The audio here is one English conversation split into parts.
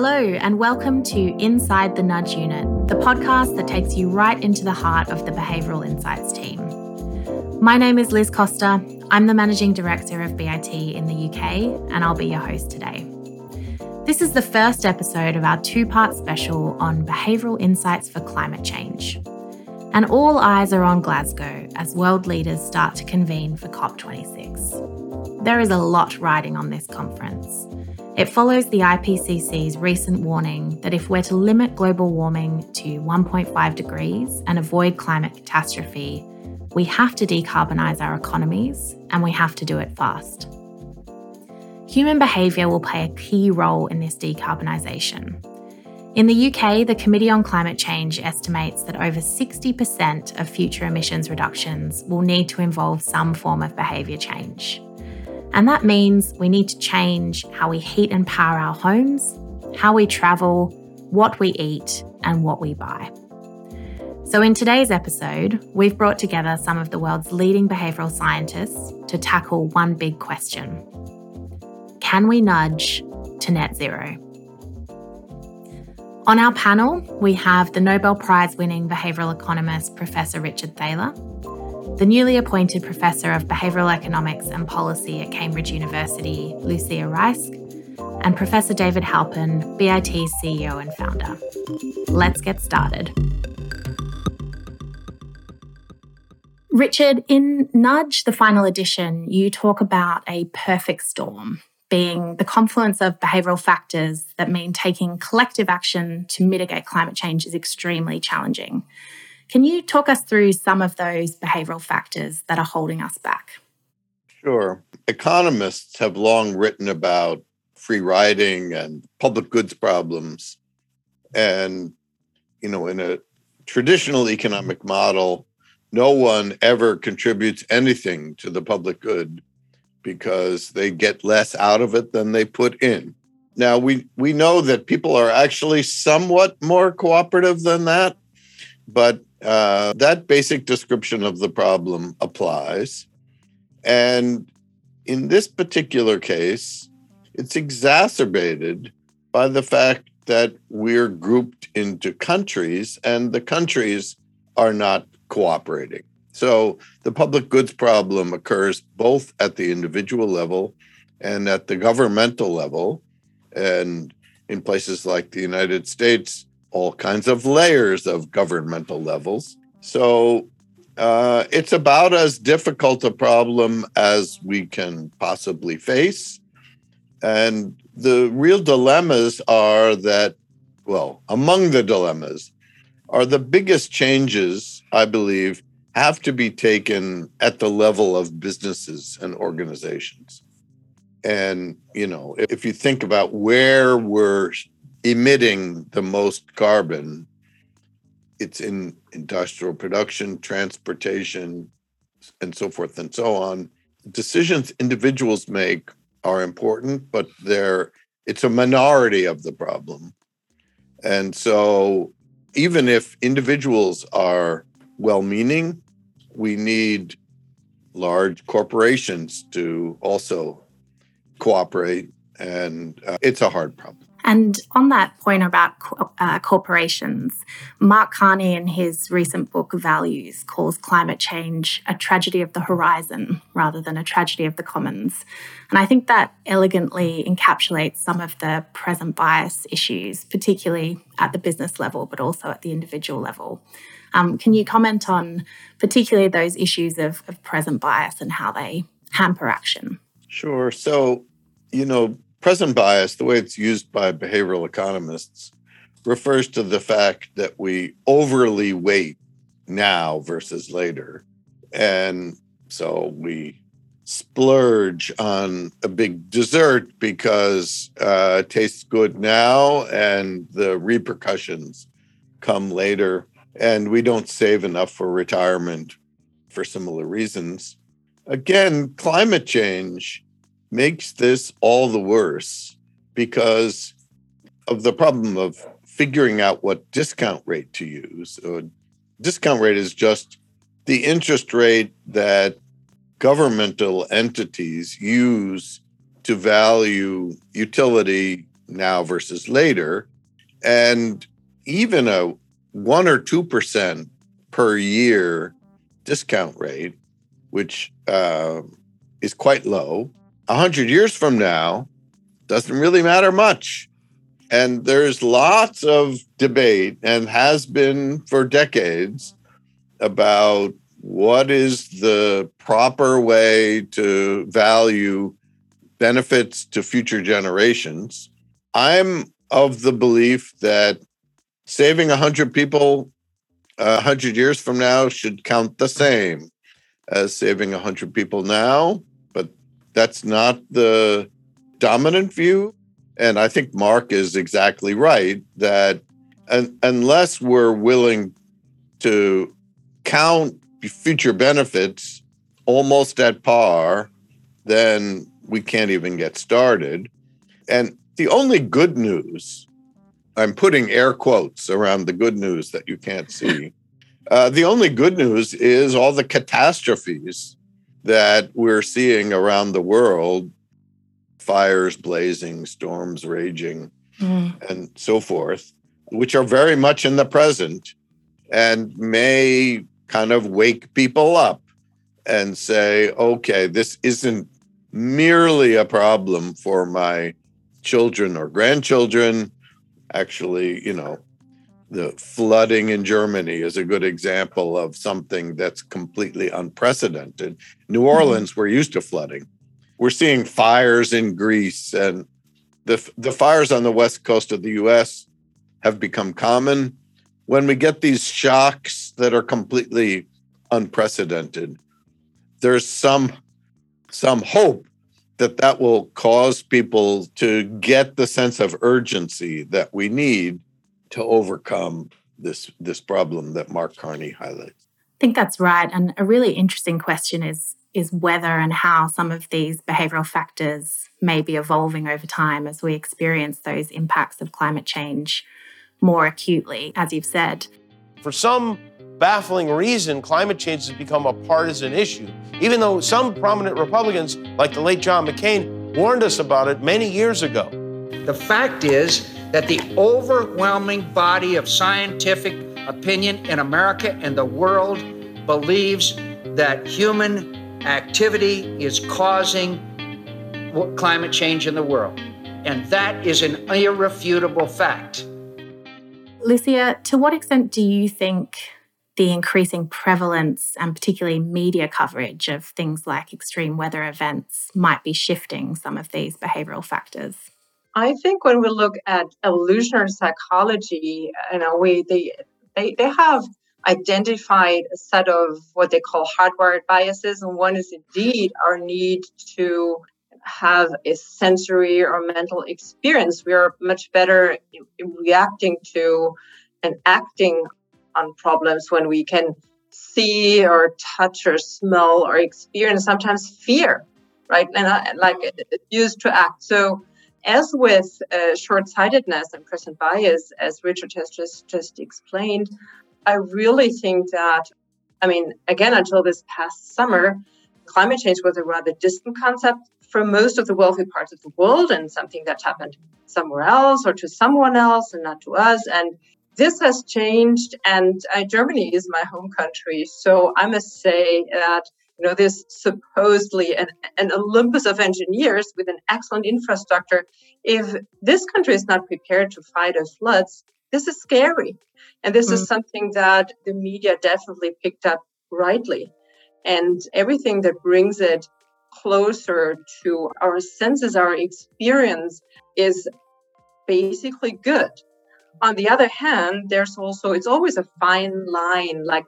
Hello, and welcome to Inside the Nudge Unit, the podcast that takes you right into the heart of the Behavioural Insights team. My name is Liz Costa. I'm the Managing Director of BIT in the UK, and I'll be your host today. This is the first episode of our two part special on behavioural insights for climate change. And all eyes are on Glasgow as world leaders start to convene for COP26. There is a lot riding on this conference. It follows the IPCC's recent warning that if we're to limit global warming to 1.5 degrees and avoid climate catastrophe, we have to decarbonise our economies and we have to do it fast. Human behaviour will play a key role in this decarbonisation. In the UK, the Committee on Climate Change estimates that over 60% of future emissions reductions will need to involve some form of behaviour change. And that means we need to change how we heat and power our homes, how we travel, what we eat, and what we buy. So, in today's episode, we've brought together some of the world's leading behavioural scientists to tackle one big question can we nudge to net zero? On our panel, we have the Nobel Prize winning behavioural economist Professor Richard Thaler, the newly appointed Professor of Behavioural Economics and Policy at Cambridge University, Lucia Reisch, and Professor David Halpern, BIT's CEO and founder. Let's get started. Richard, in Nudge, the final edition, you talk about a perfect storm being the confluence of behavioural factors that mean taking collective action to mitigate climate change is extremely challenging. Can you talk us through some of those behavioural factors that are holding us back? Sure. Economists have long written about free riding and public goods problems. And, you know, in a traditional economic model, no one ever contributes anything to the public good because they get less out of it than they put in. Now we we know that people are actually somewhat more cooperative than that, but uh, that basic description of the problem applies. And in this particular case, it's exacerbated by the fact that we're grouped into countries and the countries are not cooperating. So the public goods problem occurs both at the individual level and at the governmental level. And in places like the United States, all kinds of layers of governmental levels. So uh, it's about as difficult a problem as we can possibly face. And the real dilemmas are that, well, among the dilemmas are the biggest changes, I believe, have to be taken at the level of businesses and organizations. And, you know, if you think about where we're emitting the most carbon, it's in industrial production, transportation, and so forth and so on. Decisions individuals make are important, but they're it's a minority of the problem. And so even if individuals are well meaning, we need large corporations to also cooperate. And uh, it's a hard problem. And on that point about co- uh, corporations, Mark Carney, in his recent book Values, calls climate change a tragedy of the horizon rather than a tragedy of the commons. And I think that elegantly encapsulates some of the present bias issues, particularly at the business level, but also at the individual level. Um, can you comment on particularly those issues of, of present bias and how they hamper action? Sure. So, you know, present bias, the way it's used by behavioral economists, refers to the fact that we overly weight now versus later. And so we splurge on a big dessert because uh, it tastes good now and the repercussions come later and we don't save enough for retirement for similar reasons. Again, climate change makes this all the worse because of the problem of figuring out what discount rate to use. A discount rate is just the interest rate that governmental entities use to value utility now versus later. And even a one or 2% per year discount rate, which uh, is quite low, 100 years from now doesn't really matter much. And there's lots of debate and has been for decades about what is the proper way to value benefits to future generations. I'm of the belief that saving 100 people uh, 100 years from now should count the same as saving 100 people now, that's not the dominant view. And I think Mark is exactly right that un- unless we're willing to count future benefits almost at par, then we can't even get started. And the only good news, I'm putting air quotes around the good news that you can't see. Uh, the only good news is all the catastrophes that we're seeing around the world fires blazing, storms raging, mm. and so forth, which are very much in the present and may kind of wake people up and say, okay, this isn't merely a problem for my children or grandchildren. Actually, you know, the flooding in Germany is a good example of something that's completely unprecedented. New mm-hmm. Orleans, we're used to flooding. We're seeing fires in Greece, and the, the fires on the west coast of the US have become common. When we get these shocks that are completely unprecedented, there's some some hope that that will cause people to get the sense of urgency that we need to overcome this this problem that Mark Carney highlights. I think that's right. And a really interesting question is is whether and how some of these behavioral factors may be evolving over time as we experience those impacts of climate change more acutely, as you've said. For some baffling reason, climate change has become a partisan issue, even though some prominent Republicans, like the late John McCain, warned us about it many years ago. The fact is that the overwhelming body of scientific opinion in America and the world believes that human activity is causing climate change in the world. And that is an irrefutable fact. Lucia, to what extent do you think the increasing prevalence and particularly media coverage of things like extreme weather events might be shifting some of these behavioral factors? I think when we look at evolutionary psychology, you know, we they they, they have identified a set of what they call hardwired biases, and one is indeed our need to have a sensory or mental experience. We are much better in, in reacting to and acting on problems when we can see or touch or smell or experience sometimes fear, right? And I, like used to act. So as with uh, short-sightedness and present bias, as Richard has just just explained, I really think that, I mean, again, until this past summer, climate change was a rather distant concept for most of the wealthy parts of the world and something that happened somewhere else or to someone else and not to us. And this has changed, and uh, Germany is my home country. So I must say that you know this supposedly an, an olympus of engineers with an excellent infrastructure if this country is not prepared to fight a floods this is scary. And this mm. is something that the media definitely picked up rightly. And everything that brings it closer to our senses our experience is basically good. On the other hand there's also it's always a fine line like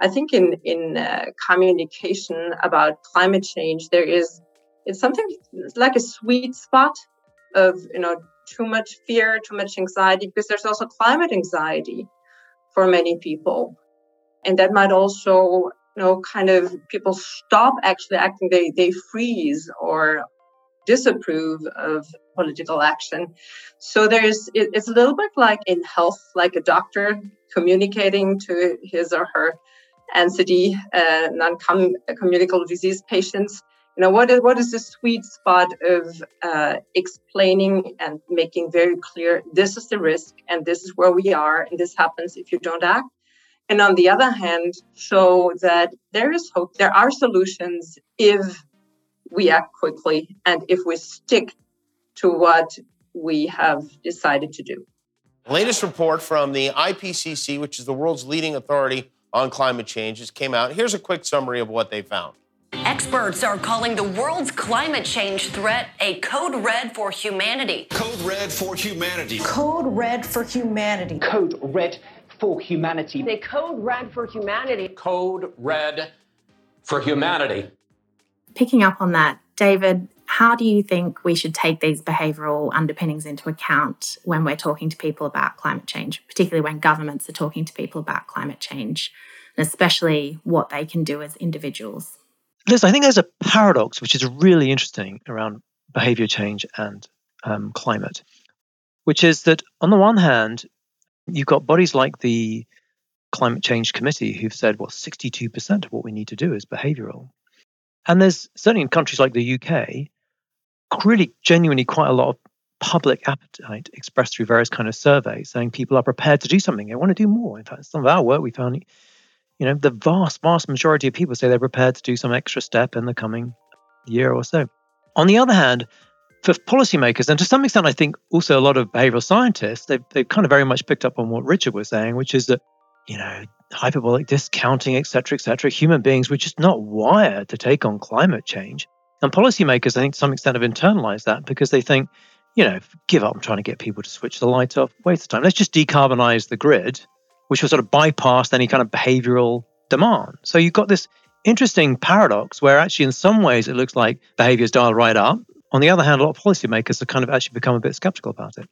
I think in in uh, communication about climate change, there is it's something like a sweet spot of you know too much fear, too much anxiety, because there's also climate anxiety for many people, and that might also you know kind of people stop actually acting, they they freeze or disapprove of political action. So there's it, it's a little bit like in health, like a doctor communicating to his or her NCD, uh, non-communicable disease patients. you know what is what is the sweet spot of uh, explaining and making very clear this is the risk and this is where we are and this happens if you don't act and on the other hand show that there is hope there are solutions if we act quickly and if we stick to what we have decided to do latest report from the ipcc which is the world's leading authority on climate change just came out here's a quick summary of what they found Experts are calling the world's climate change threat a code red for humanity. Code red for humanity. Code red for humanity. Code red for humanity. A code red for humanity. Code red for humanity. Picking up on that, David, how do you think we should take these behavioural underpinnings into account when we're talking to people about climate change, particularly when governments are talking to people about climate change, and especially what they can do as individuals? Liz, I think there's a paradox which is really interesting around behavior change and um, climate, which is that on the one hand, you've got bodies like the Climate Change Committee who've said, well, 62% of what we need to do is behavioral. And there's certainly in countries like the UK, really genuinely quite a lot of public appetite expressed through various kind of surveys saying people are prepared to do something. They want to do more. In fact, some of our work we found you know, the vast, vast majority of people say they're prepared to do some extra step in the coming year or so. On the other hand, for policymakers, and to some extent, I think also a lot of behavioral scientists, they've, they've kind of very much picked up on what Richard was saying, which is that, you know, hyperbolic discounting, et cetera, et cetera, human beings were just not wired to take on climate change. And policymakers, I think, to some extent have internalized that because they think, you know, give up trying to get people to switch the lights off, waste of time. Let's just decarbonize the grid which will sort of bypass any kind of behavioral demand. So you've got this interesting paradox where actually, in some ways, it looks like behaviors dial right up. On the other hand, a lot of policymakers have kind of actually become a bit skeptical about it.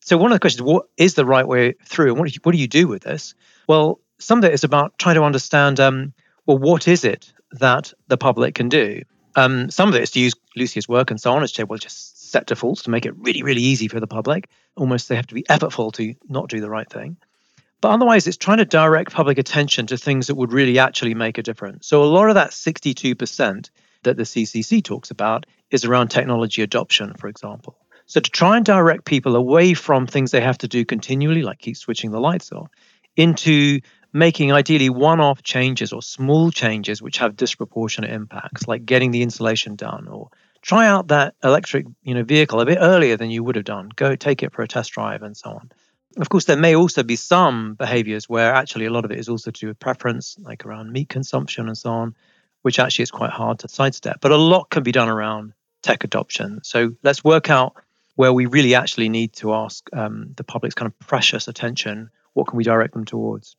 So one of the questions, what is the right way through, and what do you, what do, you do with this? Well, some of it is about trying to understand, um, well, what is it that the public can do? Um, some of it is to use Lucia's work and so on, as well, just set defaults to make it really, really easy for the public. Almost they have to be effortful to not do the right thing. But otherwise, it's trying to direct public attention to things that would really actually make a difference. So a lot of that 62% that the CCC talks about is around technology adoption, for example. So to try and direct people away from things they have to do continually, like keep switching the lights off, into making ideally one-off changes or small changes which have disproportionate impacts, like getting the insulation done or try out that electric you know vehicle a bit earlier than you would have done. Go take it for a test drive and so on. Of course, there may also be some behaviors where actually a lot of it is also to do with preference, like around meat consumption and so on, which actually is quite hard to sidestep. But a lot can be done around tech adoption. So let's work out where we really actually need to ask um, the public's kind of precious attention. What can we direct them towards?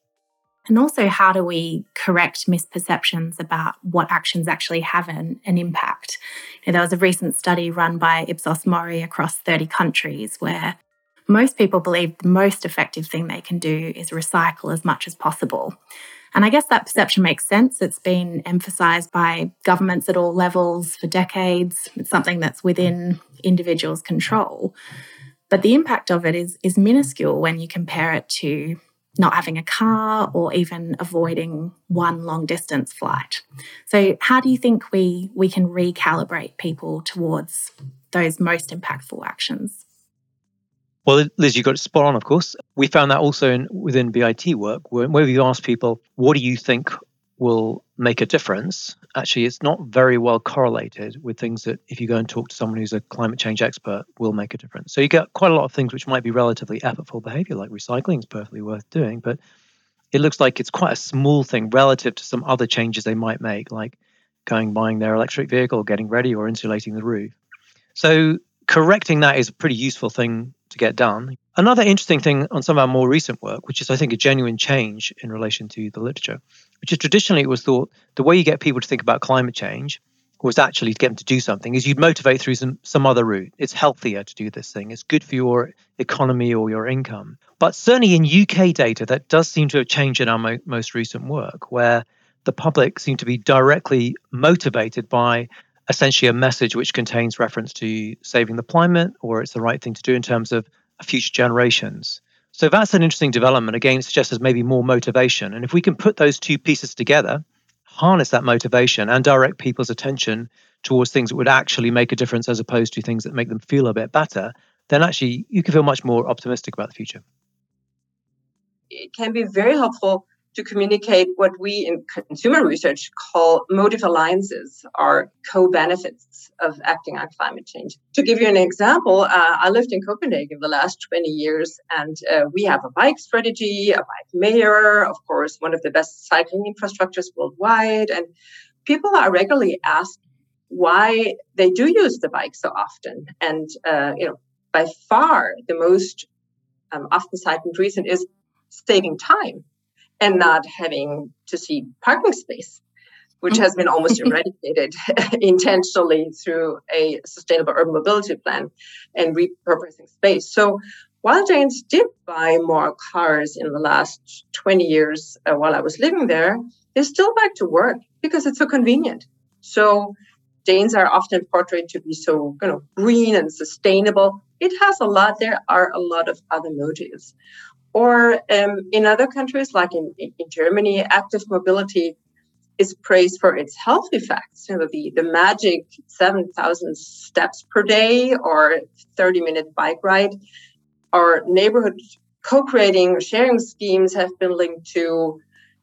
And also, how do we correct misperceptions about what actions actually have an, an impact? You know, there was a recent study run by Ipsos Mori across 30 countries where most people believe the most effective thing they can do is recycle as much as possible. And I guess that perception makes sense. It's been emphasized by governments at all levels for decades. It's something that's within individuals' control. But the impact of it is, is minuscule when you compare it to not having a car or even avoiding one long distance flight. So how do you think we we can recalibrate people towards those most impactful actions? Well, Liz, you got it spot on, of course. We found that also in, within BIT work, where, where we asked people, what do you think will make a difference? Actually, it's not very well correlated with things that, if you go and talk to someone who's a climate change expert, will make a difference. So you get quite a lot of things which might be relatively effortful behavior, like recycling is perfectly worth doing, but it looks like it's quite a small thing relative to some other changes they might make, like going buying their electric vehicle, getting ready, or insulating the roof. So correcting that is a pretty useful thing to get done. Another interesting thing on some of our more recent work, which is, I think, a genuine change in relation to the literature, which is traditionally it was thought the way you get people to think about climate change was actually to get them to do something is you'd motivate through some, some other route. It's healthier to do this thing. It's good for your economy or your income. But certainly in UK data, that does seem to have changed in our mo- most recent work, where the public seem to be directly motivated by essentially a message which contains reference to saving the climate or it's the right thing to do in terms of future generations. So that's an interesting development. Again, it suggests there's maybe more motivation. And if we can put those two pieces together, harness that motivation and direct people's attention towards things that would actually make a difference as opposed to things that make them feel a bit better, then actually you can feel much more optimistic about the future. It can be very helpful to communicate what we in consumer research call motive alliances or co-benefits of acting on climate change. To give you an example, uh, I lived in Copenhagen the last 20 years, and uh, we have a bike strategy, a bike mayor, of course, one of the best cycling infrastructures worldwide, and people are regularly asked why they do use the bike so often. And uh, you know, by far the most um, often cited reason is saving time and not having to see parking space, which has been almost eradicated intentionally through a sustainable urban mobility plan and repurposing space. So while Danes did buy more cars in the last 20 years uh, while I was living there, they still back to work because it's so convenient. So Danes are often portrayed to be so you know green and sustainable. It has a lot. There are a lot of other motives. Or um, in other countries, like in, in, Germany, active mobility is praised for its health effects. You know, the, the magic 7,000 steps per day or 30 minute bike ride. Or neighborhood co creating sharing schemes have been linked to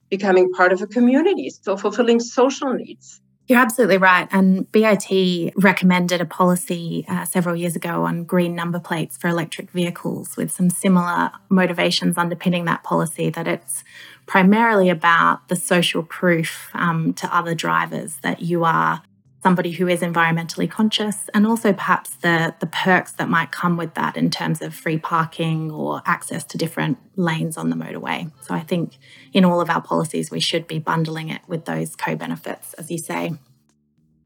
becoming part of a community, so fulfilling social needs. You're absolutely right. And BIT recommended a policy uh, several years ago on green number plates for electric vehicles with some similar motivations underpinning that policy that it's primarily about the social proof um, to other drivers that you are somebody who is environmentally conscious and also perhaps the the perks that might come with that in terms of free parking or access to different lanes on the motorway. So I think in all of our policies we should be bundling it with those co-benefits as you say.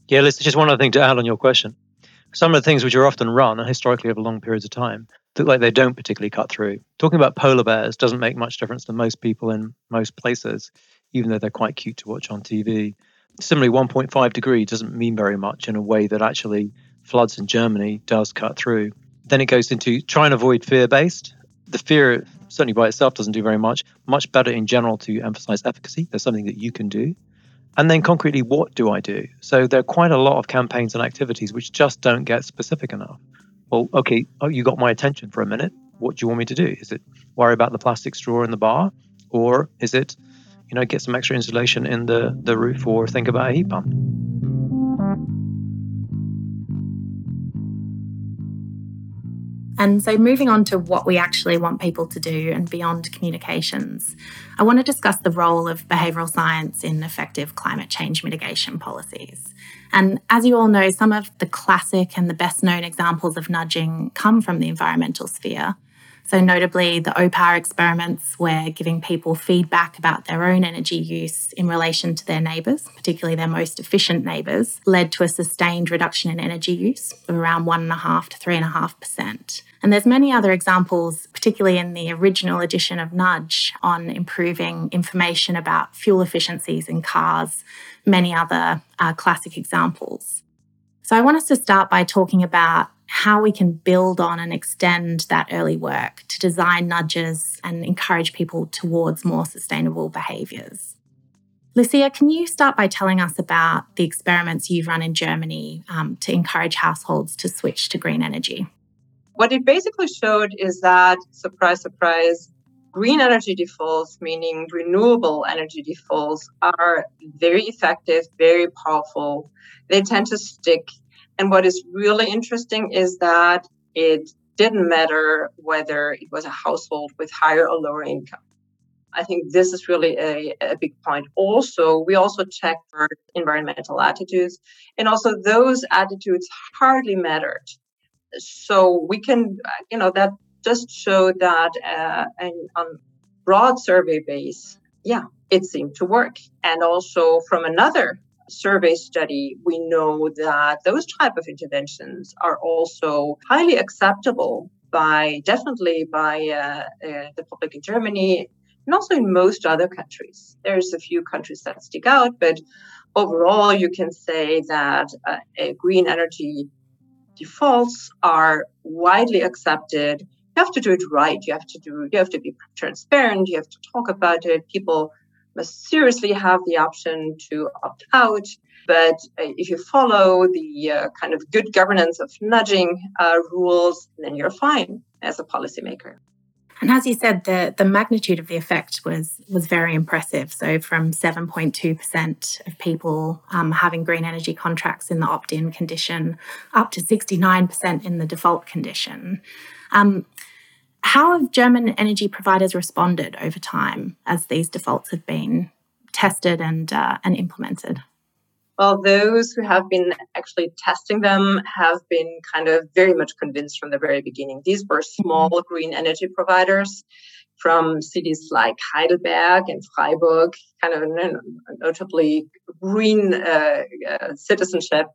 Yeah, Liz, just one other thing to add on your question. Some of the things which are often run historically over long periods of time look like they don't particularly cut through. Talking about polar bears doesn't make much difference to most people in most places, even though they're quite cute to watch on TV. Similarly, 1.5 degree doesn't mean very much in a way that actually floods in Germany does cut through. Then it goes into try and avoid fear based. The fear, certainly by itself, doesn't do very much. Much better in general to emphasize efficacy. There's something that you can do. And then concretely, what do I do? So there are quite a lot of campaigns and activities which just don't get specific enough. Well, okay, oh, you got my attention for a minute. What do you want me to do? Is it worry about the plastic straw in the bar? Or is it you know, get some extra insulation in the, the roof or think about a heat pump. And so, moving on to what we actually want people to do and beyond communications, I want to discuss the role of behavioural science in effective climate change mitigation policies. And as you all know, some of the classic and the best known examples of nudging come from the environmental sphere. So, notably, the OPOWER experiments, where giving people feedback about their own energy use in relation to their neighbours, particularly their most efficient neighbours, led to a sustained reduction in energy use of around 1.5 to 3.5%. And there's many other examples, particularly in the original edition of Nudge, on improving information about fuel efficiencies in cars, many other uh, classic examples. So I want us to start by talking about how we can build on and extend that early work to design nudges and encourage people towards more sustainable behaviours. Lucia, can you start by telling us about the experiments you've run in Germany um, to encourage households to switch to green energy? What it basically showed is that, surprise, surprise, green energy defaults, meaning renewable energy defaults, are very effective, very powerful. They tend to stick and what is really interesting is that it didn't matter whether it was a household with higher or lower income. I think this is really a, a big point. Also, we also checked for environmental attitudes, and also those attitudes hardly mattered. So we can, you know, that just showed that uh, on broad survey base, yeah, it seemed to work. And also from another survey study, we know that those type of interventions are also highly acceptable by definitely by uh, uh, the public in Germany and also in most other countries. There's a few countries that stick out, but overall, you can say that uh, green energy defaults are widely accepted. You have to do it right. You have to do. You have to be transparent. You have to talk about it. People seriously have the option to opt out. But uh, if you follow the uh, kind of good governance of nudging uh, rules, then you're fine as a policymaker. And as you said, the, the magnitude of the effect was was very impressive. So from 7.2% of people um, having green energy contracts in the opt-in condition up to 69% in the default condition. Um, how have German energy providers responded over time as these defaults have been tested and, uh, and implemented? Well, those who have been actually testing them have been kind of very much convinced from the very beginning. These were small mm-hmm. green energy providers from cities like Heidelberg and Freiburg, kind of notably green uh, uh, citizenship.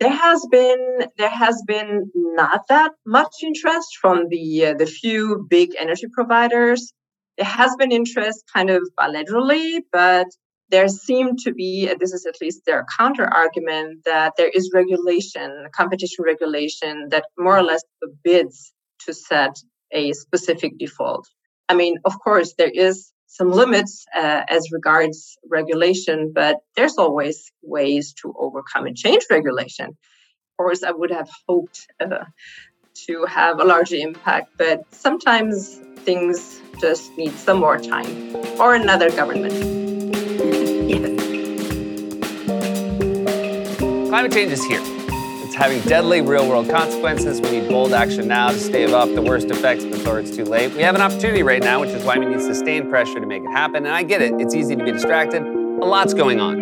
There has been there has been not that much interest from the uh, the few big energy providers. There has been interest kind of bilaterally, but there seemed to be, this is at least their counter argument, that there is regulation, competition regulation, that more or less forbids to set a specific default. I mean, of course, there is some limits uh, as regards regulation, but there's always ways to overcome and change regulation. Of course, I would have hoped uh, to have a larger impact, but sometimes things just need some more time or another government. Climate change is here. It's having deadly real world consequences. We need bold action now to stave off the worst effects before it's too late. We have an opportunity right now, which is why we need sustained pressure to make it happen. And I get it, it's easy to be distracted. A lot's going on.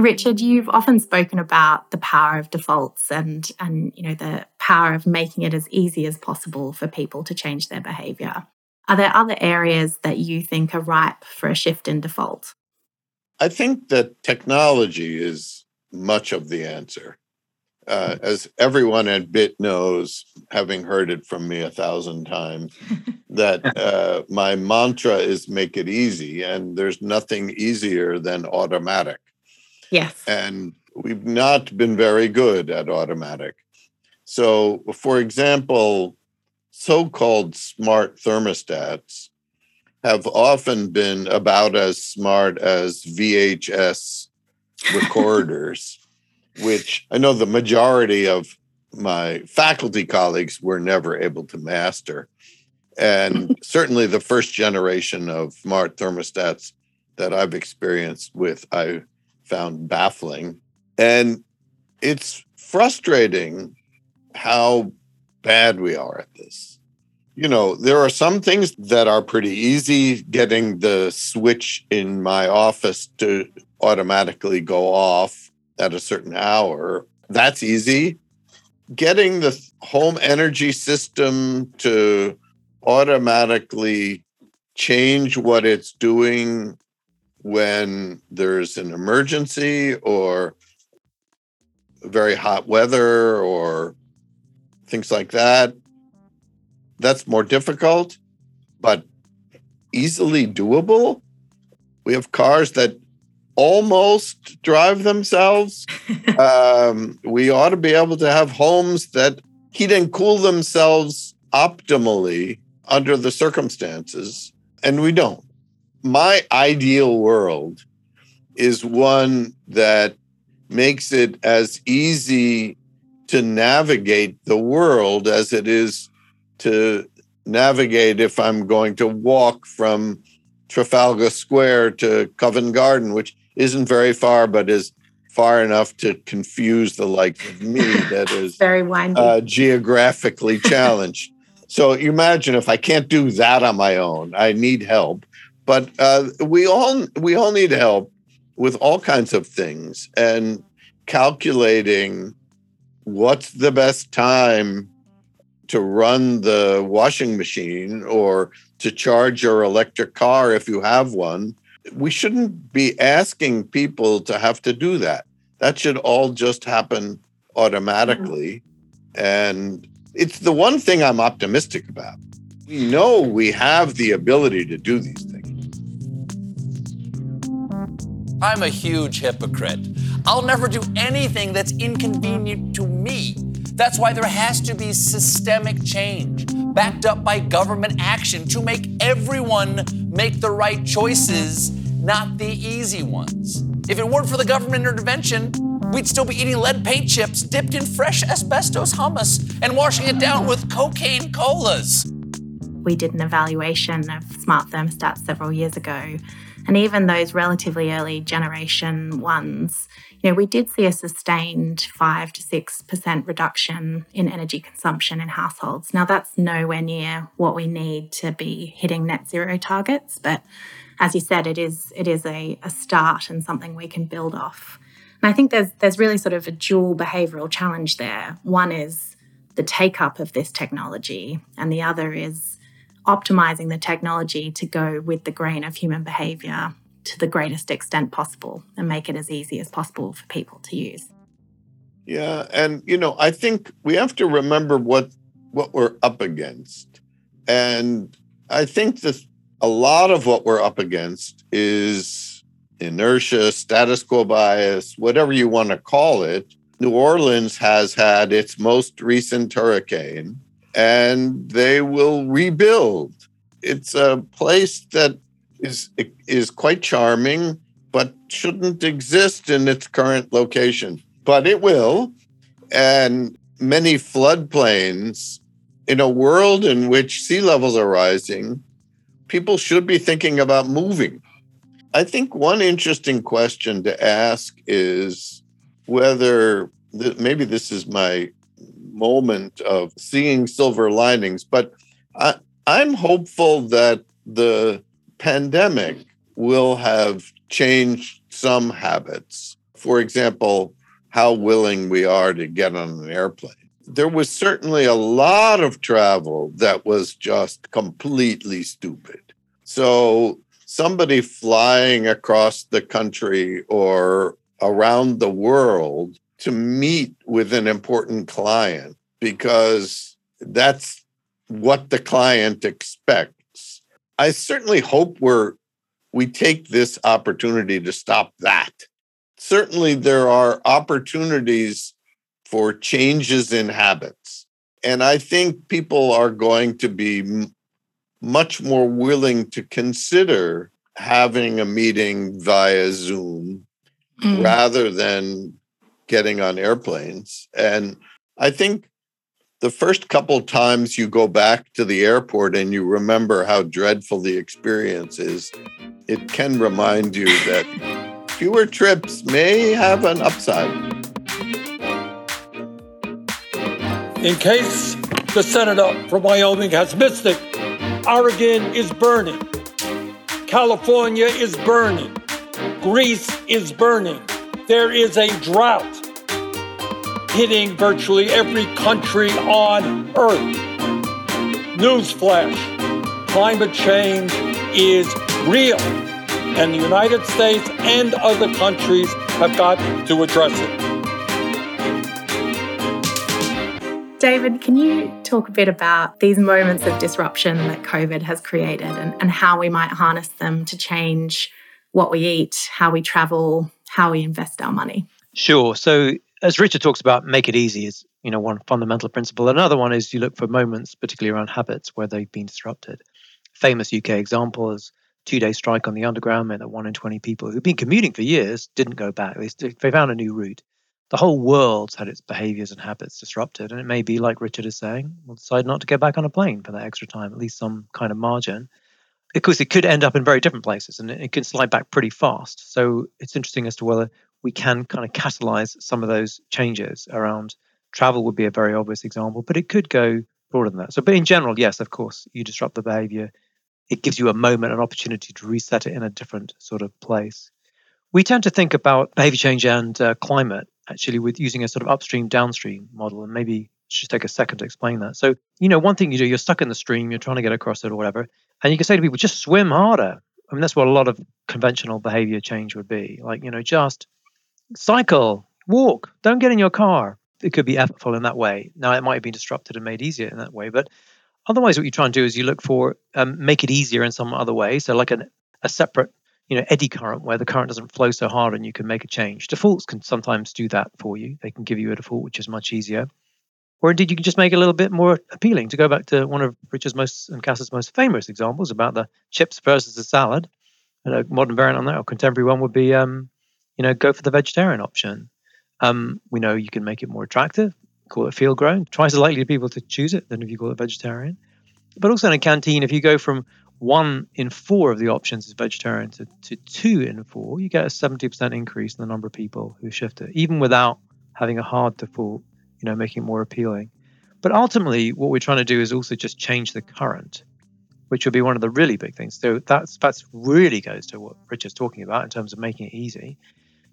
Richard, you've often spoken about the power of defaults and and you know the power of making it as easy as possible for people to change their behavior. Are there other areas that you think are ripe for a shift in default? I think that technology is much of the answer. Uh, as everyone at BIT knows, having heard it from me a thousand times, that uh, my mantra is make it easy, and there's nothing easier than automatic. Yes. And we've not been very good at automatic. So, for example, so called smart thermostats have often been about as smart as VHS recorders, which I know the majority of my faculty colleagues were never able to master. And certainly the first generation of smart thermostats that I've experienced with, I found baffling. And it's frustrating how bad we are at this. You know, there are some things that are pretty easy getting the switch in my office to automatically go off at a certain hour. That's easy. Getting the home energy system to automatically change what it's doing when there's an emergency or very hot weather or things like that. That's more difficult, but easily doable. We have cars that almost drive themselves. um, we ought to be able to have homes that heat and cool themselves optimally under the circumstances, and we don't. My ideal world is one that makes it as easy to navigate the world as it is to navigate if I'm going to walk from Trafalgar Square to Covent Garden, which isn't very far, but is far enough to confuse the like of me that is very windy. Uh, geographically challenged. so you imagine if I can't do that on my own, I need help. But uh, we all we all need help with all kinds of things and calculating what's the best time to run the washing machine or to charge your electric car if you have one. We shouldn't be asking people to have to do that. That should all just happen automatically. And it's the one thing I'm optimistic about. We know we have the ability to do these things. I'm a huge hypocrite. I'll never do anything that's inconvenient to me. That's why there has to be systemic change. backed up by government action to make everyone make the right choices, not the easy ones. If it weren't for the government intervention, we'd still be eating lead paint chips dipped in fresh asbestos hummus and washing it down with cocaine colas. We did an evaluation of smart thermostats several years ago, and even those relatively early generation ones, you know, we did see a sustained 5 to 6% reduction in energy consumption in households. Now, that's nowhere near what we need to be hitting net zero targets, but as you said, it is it is a, a start and something we can build off. And I think there's there's really sort of a dual behavioral challenge there. One is the take up of this technology, and the other is optimizing the technology to go with the grain of human behavior to the greatest extent possible and make it as easy as possible for people to use. Yeah, and you know, I think we have to remember what what we're up against. And I think that a lot of what we're up against is inertia, status quo bias, whatever you want to call it. New Orleans has had its most recent hurricane and they will rebuild. It's a place that is is quite charming, but shouldn't exist in its current location. But it will. And many floodplains in a world in which sea levels are rising, people should be thinking about moving. I think one interesting question to ask is whether maybe this is my moment of seeing silver linings, but I, I'm hopeful that the pandemic will have changed some habits. For example, how willing we are to get on an airplane. There was certainly a lot of travel that was just completely stupid. So, somebody flying across the country or around the world to meet with an important client because that's what the client expects. I certainly hope we're we take this opportunity to stop that. Certainly there are opportunities for changes in habits. And I think people are going to be m- much more willing to consider having a meeting via Zoom mm. rather than getting on airplanes. And I think the first couple times you go back to the airport and you remember how dreadful the experience is, it can remind you that fewer trips may have an upside. In case the senator from Wyoming has missed it, Oregon is burning. California is burning. Greece is burning. There is a drought hitting virtually every country on Earth. Newsflash climate change is real, and the United States and other countries have got to address it. David, can you talk a bit about these moments of disruption that COVID has created and, and how we might harness them to change what we eat, how we travel, how we invest our money? Sure. So as Richard talks about, make it easy is you know one fundamental principle. Another one is you look for moments, particularly around habits, where they've been disrupted. Famous UK example is two-day strike on the underground meant that one in 20 people who've been commuting for years didn't go back. They, they found a new route. The whole world's had its behaviors and habits disrupted, and it may be like Richard is saying, we'll decide not to get back on a plane for that extra time, at least some kind of margin. Because it could end up in very different places, and it, it can slide back pretty fast. So it's interesting as to whether we can kind of catalyze some of those changes around travel would be a very obvious example, but it could go broader than that. So, but in general, yes, of course, you disrupt the behavior. It gives you a moment, an opportunity to reset it in a different sort of place. We tend to think about behavior change and uh, climate actually with using a sort of upstream downstream model, and maybe just take a second to explain that. So, you know, one thing you do, you're stuck in the stream, you're trying to get across it or whatever, and you can say to people, just swim harder. I mean, that's what a lot of conventional behavior change would be. Like, you know, just cycle, walk, don't get in your car. It could be effortful in that way. Now, it might have been disrupted and made easier in that way, but otherwise, what you try and do is you look for um, make it easier in some other way. So, like an, a separate, you know, eddy current where the current doesn't flow so hard and you can make a change. Defaults can sometimes do that for you. They can give you a default which is much easier. Or indeed, you can just make it a little bit more appealing. To go back to one of Richard's most and Cass's most famous examples about the chips versus the salad, a modern variant on that, or contemporary one would be, um, you know, go for the vegetarian option. Um, we know you can make it more attractive, call it field grown, twice as likely people to choose it than if you call it vegetarian. But also in a canteen, if you go from one in four of the options is vegetarian to, to two in four, you get a 70% increase in the number of people who shift it, even without having a hard you know, making it more appealing. But ultimately, what we're trying to do is also just change the current, which would be one of the really big things. So that's that's really goes to what Richard's talking about in terms of making it easy.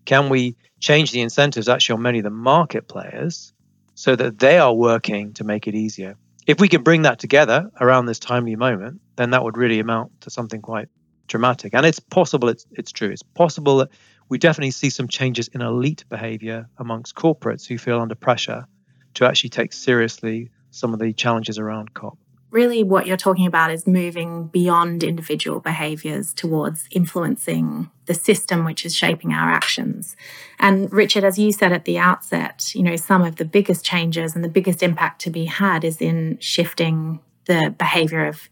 Can we change the incentives actually on many of the market players so that they are working to make it easier? If we can bring that together around this timely moment, then that would really amount to something quite dramatic. And it's possible, it's, it's true. It's possible that we definitely see some changes in elite behavior amongst corporates who feel under pressure to actually take seriously some of the challenges around COP really what you're talking about is moving beyond individual behaviors towards influencing the system which is shaping our actions. And Richard, as you said at the outset, you know, some of the biggest changes and the biggest impact to be had is in shifting the behavior of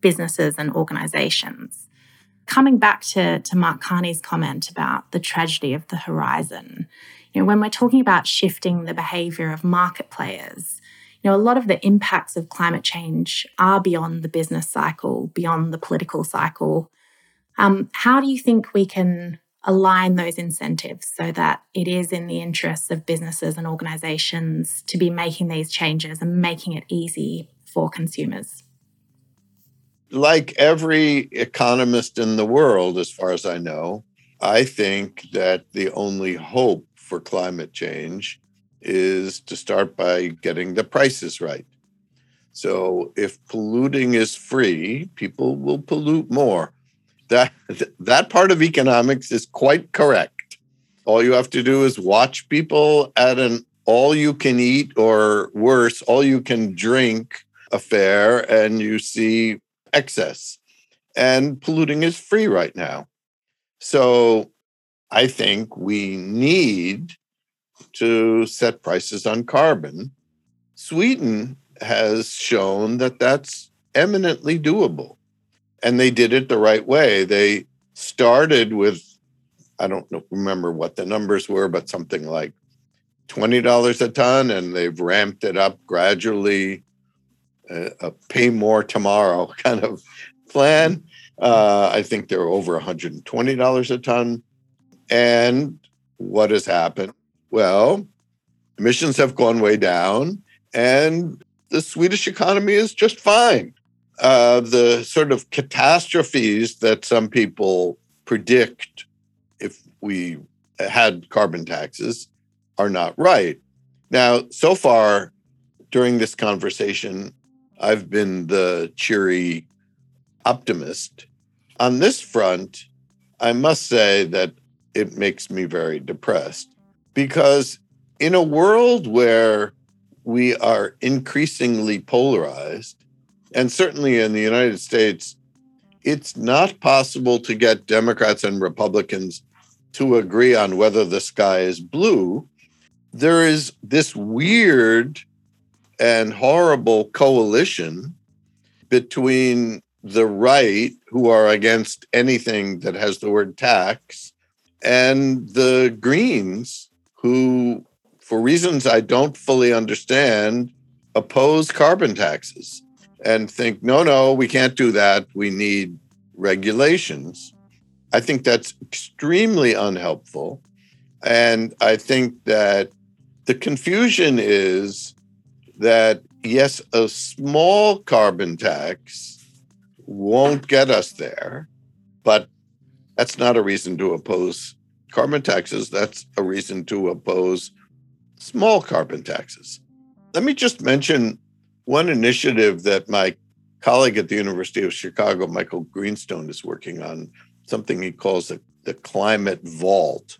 businesses and organizations. Coming back to, to Mark Carney's comment about the tragedy of the horizon, you know, when we're talking about shifting the behavior of market players, you know, a lot of the impacts of climate change are beyond the business cycle, beyond the political cycle. Um, how do you think we can align those incentives so that it is in the interests of businesses and organizations to be making these changes and making it easy for consumers? Like every economist in the world, as far as I know, I think that the only hope for climate change is to start by getting the prices right. So if polluting is free, people will pollute more. That that part of economics is quite correct. All you have to do is watch people at an all you can eat or worse, all you can drink affair and you see excess. And polluting is free right now. So I think we need to set prices on carbon. Sweden has shown that that's eminently doable. And they did it the right way. They started with, I don't know, remember what the numbers were, but something like $20 a ton, and they've ramped it up gradually, uh, a pay more tomorrow kind of plan. Uh, I think they're over $120 a ton. And what has happened? Well, emissions have gone way down, and the Swedish economy is just fine. Uh, the sort of catastrophes that some people predict if we had carbon taxes are not right. Now, so far during this conversation, I've been the cheery optimist. On this front, I must say that it makes me very depressed because in a world where we are increasingly polarized, and certainly in the United States, it's not possible to get Democrats and Republicans to agree on whether the sky is blue. There is this weird and horrible coalition between the right, who are against anything that has the word tax, and the Greens, who, for reasons I don't fully understand, oppose carbon taxes and think, no, no, we can't do that. We need regulations. I think that's extremely unhelpful. And I think that the confusion is that, yes, a small carbon tax won't get us there, but that's not a reason to oppose carbon taxes, that's a reason to oppose small carbon taxes. Let me just mention one initiative that my colleague at the University of Chicago, Michael Greenstone, is working on, something he calls the, the climate vault.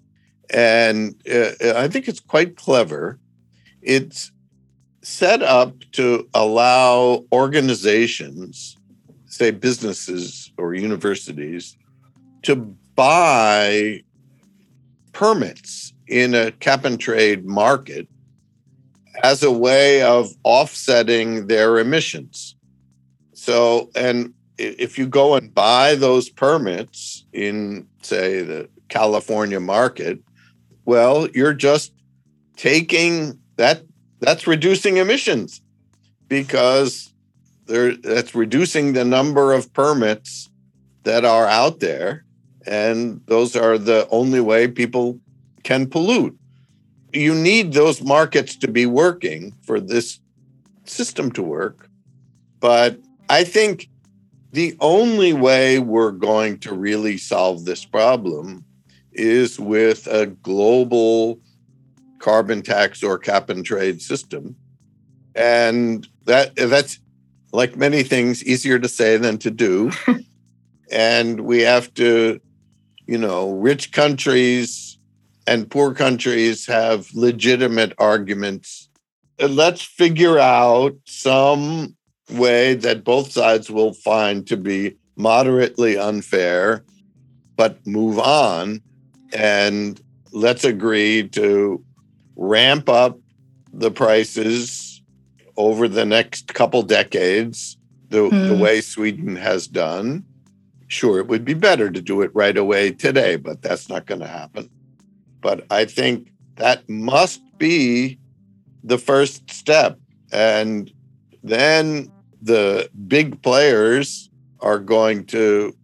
And uh, I think it's quite clever. It's set up to allow organizations, say businesses or universities, to buy permits in a cap and trade market as a way of offsetting their emissions. So, and if you go and buy those permits in, say, the California market, well, you're just taking that, that's reducing emissions because there, that's reducing the number of permits that are out there. And those are the only way people can pollute. You need those markets to be working for this system to work. But I think the only way we're going to really solve this problem is with a global carbon tax or cap and trade system. And that that's like many things easier to say than to do. and we have to, you know, rich countries and poor countries have legitimate arguments. And let's figure out some way that both sides will find to be moderately unfair, but move on. And let's agree to ramp up the prices over the next couple decades, the, mm. the hmm. way Sweden has done. Sure, it would be better to do it right away today, but that's not going to happen. But I think that must be the first step. And then the big players are going to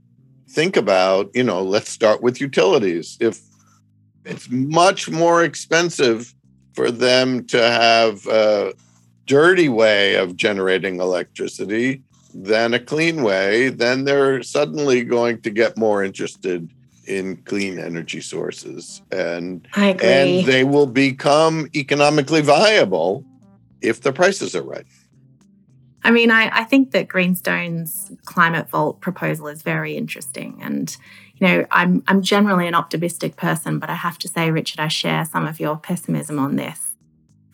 think about, you know, let's start with utilities. If it's much more expensive for them to have a dirty way of generating electricity than a clean way, then they're suddenly going to get more interested in clean energy sources and and they will become economically viable if the prices are right. I mean, I, I think that Greenstone's climate vault proposal is very interesting. And, you know, I'm, I'm generally an optimistic person, but I have to say, Richard, I share some of your pessimism on this.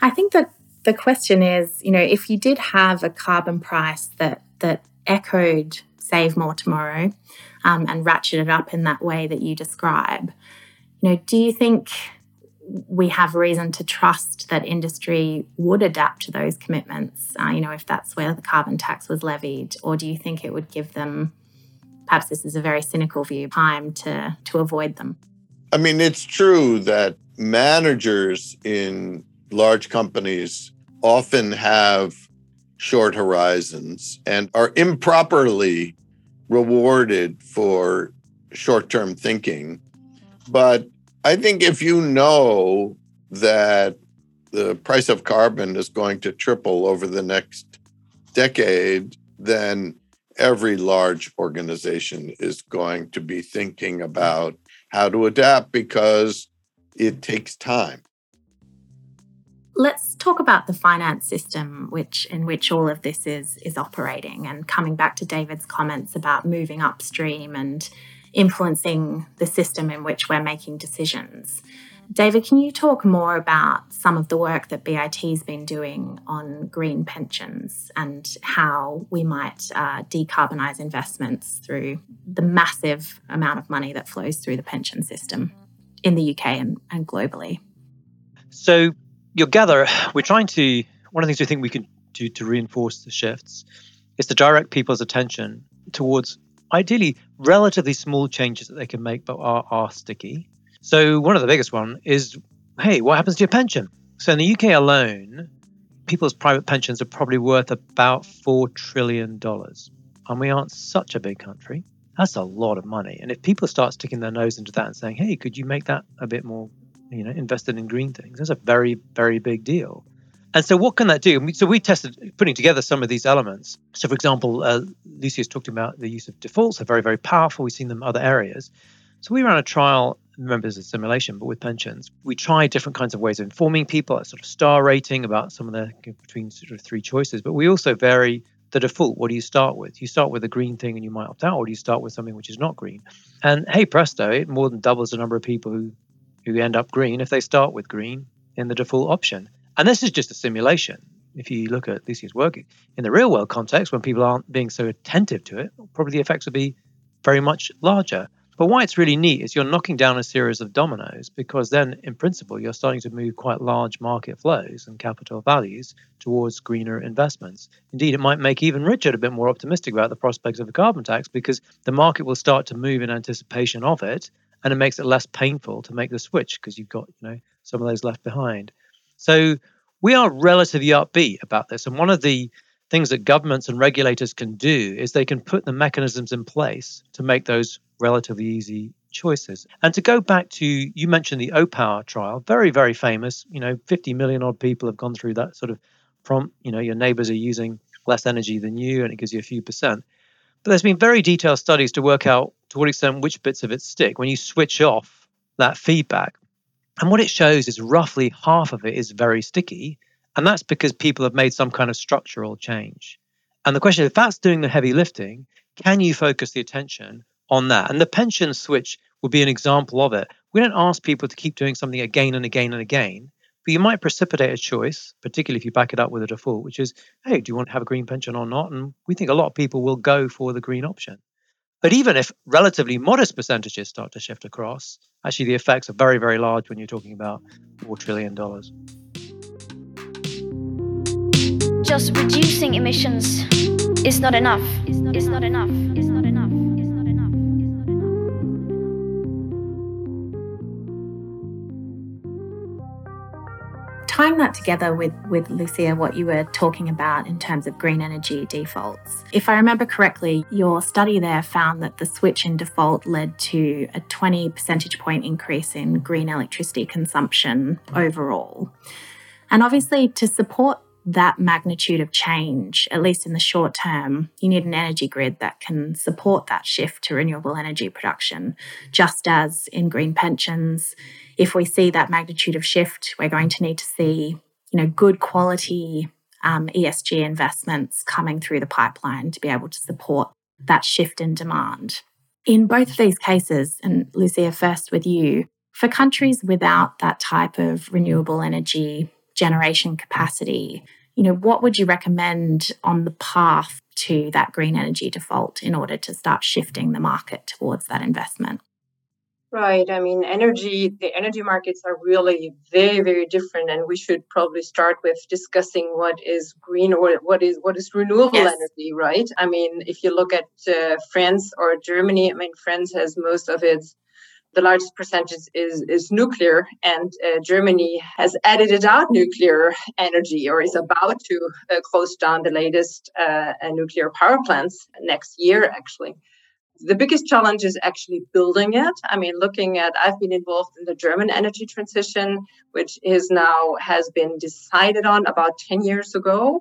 I think that the question is, you know, if you did have a carbon price that, that echoed Save More Tomorrow um, and ratcheted up in that way that you describe, you know, do you think we have reason to trust that industry would adapt to those commitments, uh, you know, if that's where the carbon tax was levied? Or do you think it would give them, perhaps this is a very cynical view, time to, to avoid them? I mean, it's true that managers in large companies often have short horizons and are improperly rewarded for short term thinking. But I think if you know that the price of carbon is going to triple over the next decade, then every large organization is going to be thinking about how to adapt because it takes time. Let's talk about the finance system which in which all of this is is operating and coming back to David's comments about moving upstream and influencing the system in which we're making decisions. David, can you talk more about some of the work that BIT's been doing on green pensions and how we might uh, decarbonise investments through the massive amount of money that flows through the pension system in the UK and, and globally? So, you'll gather we're trying to, one of the things we think we can do to reinforce the shifts is to direct people's attention towards ideally relatively small changes that they can make but are, are sticky. So one of the biggest one is, hey, what happens to your pension? So in the UK alone, people's private pensions are probably worth about four trillion dollars, and we aren't such a big country. That's a lot of money. And if people start sticking their nose into that and saying, "Hey, could you make that a bit more, you know, invested in green things?" That's a very, very big deal. And so, what can that do? So, we tested putting together some of these elements. So, for example, uh, Lucia's talked about the use of defaults They're very, very powerful. We've seen them in other areas. So, we ran a trial. Remember, it's a simulation, but with pensions, we tried different kinds of ways of informing people, a sort of star rating about some of the between sort of three choices. But we also vary the default. What do you start with? You start with a green thing and you might opt out, or do you start with something which is not green? And hey, presto, it more than doubles the number of people who who end up green if they start with green in the default option. And this is just a simulation. If you look at Lucia's work in the real world context, when people aren't being so attentive to it, probably the effects would be very much larger. But why it's really neat is you're knocking down a series of dominoes because then, in principle, you're starting to move quite large market flows and capital values towards greener investments. Indeed, it might make even Richard a bit more optimistic about the prospects of a carbon tax because the market will start to move in anticipation of it and it makes it less painful to make the switch because you've got you know some of those left behind. So we are relatively upbeat about this, and one of the things that governments and regulators can do is they can put the mechanisms in place to make those relatively easy choices. And to go back to you mentioned the Opower trial, very very famous. You know, 50 million odd people have gone through that sort of prompt. You know, your neighbors are using less energy than you, and it gives you a few percent. But there's been very detailed studies to work out to what extent which bits of it stick when you switch off that feedback. And what it shows is roughly half of it is very sticky. And that's because people have made some kind of structural change. And the question is if that's doing the heavy lifting, can you focus the attention on that? And the pension switch would be an example of it. We don't ask people to keep doing something again and again and again. But you might precipitate a choice, particularly if you back it up with a default, which is, hey, do you want to have a green pension or not? And we think a lot of people will go for the green option. But even if relatively modest percentages start to shift across, actually the effects are very, very large when you're talking about $4 trillion. Just reducing emissions is not enough. Is not enough. Is not enough. Tying that together with, with Lucia, what you were talking about in terms of green energy defaults, if I remember correctly, your study there found that the switch in default led to a 20 percentage point increase in green electricity consumption overall. And obviously, to support that magnitude of change, at least in the short term, you need an energy grid that can support that shift to renewable energy production, just as in green pensions if we see that magnitude of shift, we're going to need to see, you know, good quality um, ESG investments coming through the pipeline to be able to support that shift in demand. In both of these cases, and Lucia, first with you, for countries without that type of renewable energy generation capacity, you know, what would you recommend on the path to that green energy default in order to start shifting the market towards that investment? Right. I mean, energy, the energy markets are really very, very different. And we should probably start with discussing what is green or what is what is renewable yes. energy, right? I mean, if you look at uh, France or Germany, I mean, France has most of its the largest percentage is, is nuclear, and uh, Germany has edited out nuclear energy or is about to uh, close down the latest uh, nuclear power plants next year, actually the biggest challenge is actually building it. I mean, looking at, I've been involved in the German energy transition, which is now has been decided on about 10 years ago.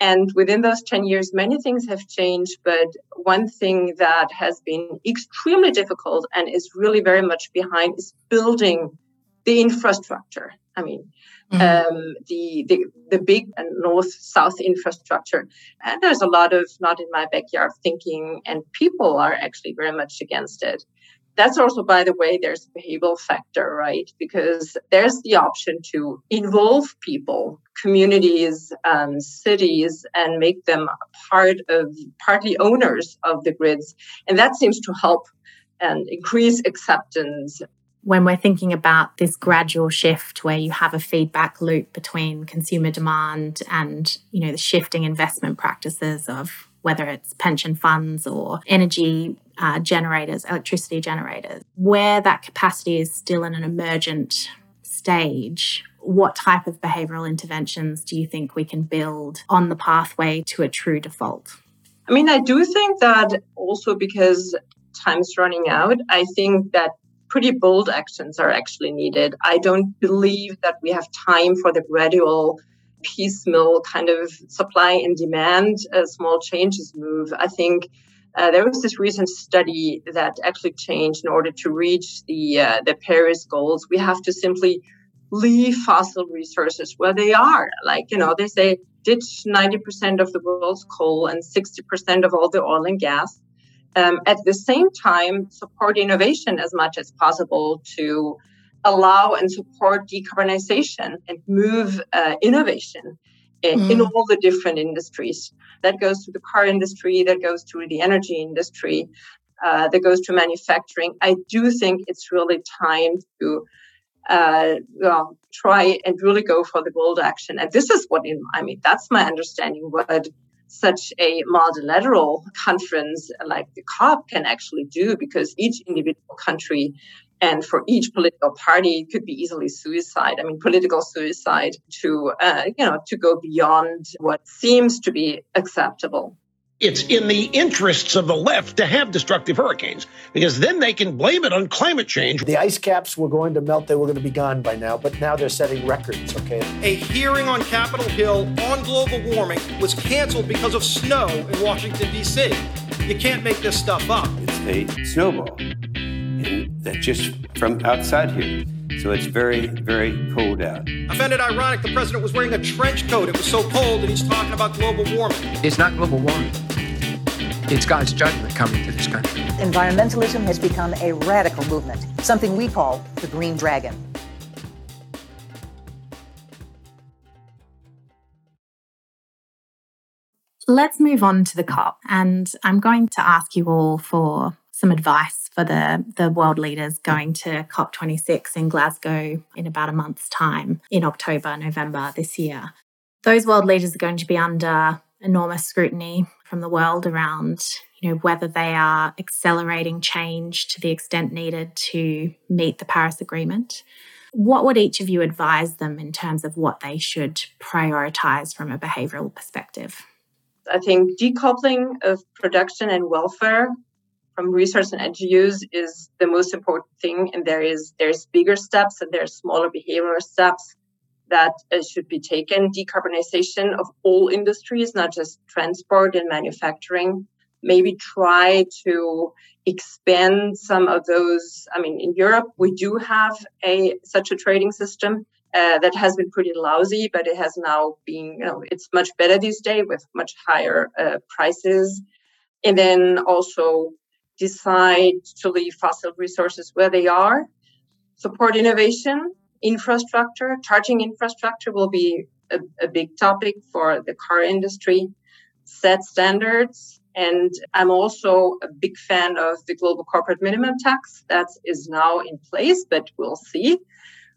And within those 10 years, many things have changed. But one thing that has been extremely difficult and is really very much behind is building the infrastructure. I mean, mm-hmm. um, the, the the big north south infrastructure, and there's a lot of not in my backyard thinking, and people are actually very much against it. That's also, by the way, there's a behavioral factor, right? Because there's the option to involve people, communities, um, cities, and make them part of partly owners of the grids, and that seems to help and increase acceptance when we're thinking about this gradual shift where you have a feedback loop between consumer demand and you know the shifting investment practices of whether it's pension funds or energy uh, generators electricity generators where that capacity is still in an emergent stage what type of behavioral interventions do you think we can build on the pathway to a true default? I mean i do think that also because time's running out i think that pretty bold actions are actually needed. I don't believe that we have time for the gradual piecemeal kind of supply and demand uh, small changes move. I think uh, there was this recent study that actually changed in order to reach the uh, the Paris goals. We have to simply leave fossil resources where they are. Like you know, they say ditch 90% of the world's coal and 60% of all the oil and gas um, at the same time support innovation as much as possible to allow and support decarbonization and move uh, innovation in, mm. in, all the different industries. That goes to the car industry, that goes to the energy industry. uh, that goes to manufacturing. I do think it's really time to uh, well, try and really go for the bold action. And this is what, in, I mean, that's my understanding what such a multilateral conference like the COP can actually do because each individual country and for each political party could be easily suicide i mean political suicide to uh, you know to go beyond what seems to be acceptable it's in the interests of the left to have destructive hurricanes because then they can blame it on climate change. The ice caps were going to melt, they were going to be gone by now, but now they're setting records, okay? A hearing on Capitol Hill on global warming was canceled because of snow in Washington, D.C. You can't make this stuff up. It's a snowball. And that just from outside here. So it's very, very cold out. I found it ironic the president was wearing a trench coat. It was so cold, and he's talking about global warming. It's not global warming. It's God's judgment coming to this country. Environmentalism has become a radical movement, something we call the Green Dragon. Let's move on to the COP. And I'm going to ask you all for some advice for the, the world leaders going to COP26 in Glasgow in about a month's time in October, November this year. Those world leaders are going to be under enormous scrutiny from the world around you know whether they are accelerating change to the extent needed to meet the Paris Agreement. What would each of you advise them in terms of what they should prioritize from a behavioral perspective? I think decoupling of production and welfare from research and use is the most important thing and there is there's bigger steps and there's smaller behavioral steps that uh, should be taken. Decarbonization of all industries not just transport and manufacturing. Maybe try to expand some of those i mean in europe we do have a such a trading system uh, that has been pretty lousy but it has now been you know it's much better these days with much higher uh, prices. And then also decide to leave fossil resources where they are, support innovation, infrastructure, charging infrastructure will be a, a big topic for the car industry, set standards. And I'm also a big fan of the global corporate minimum tax that is now in place, but we'll see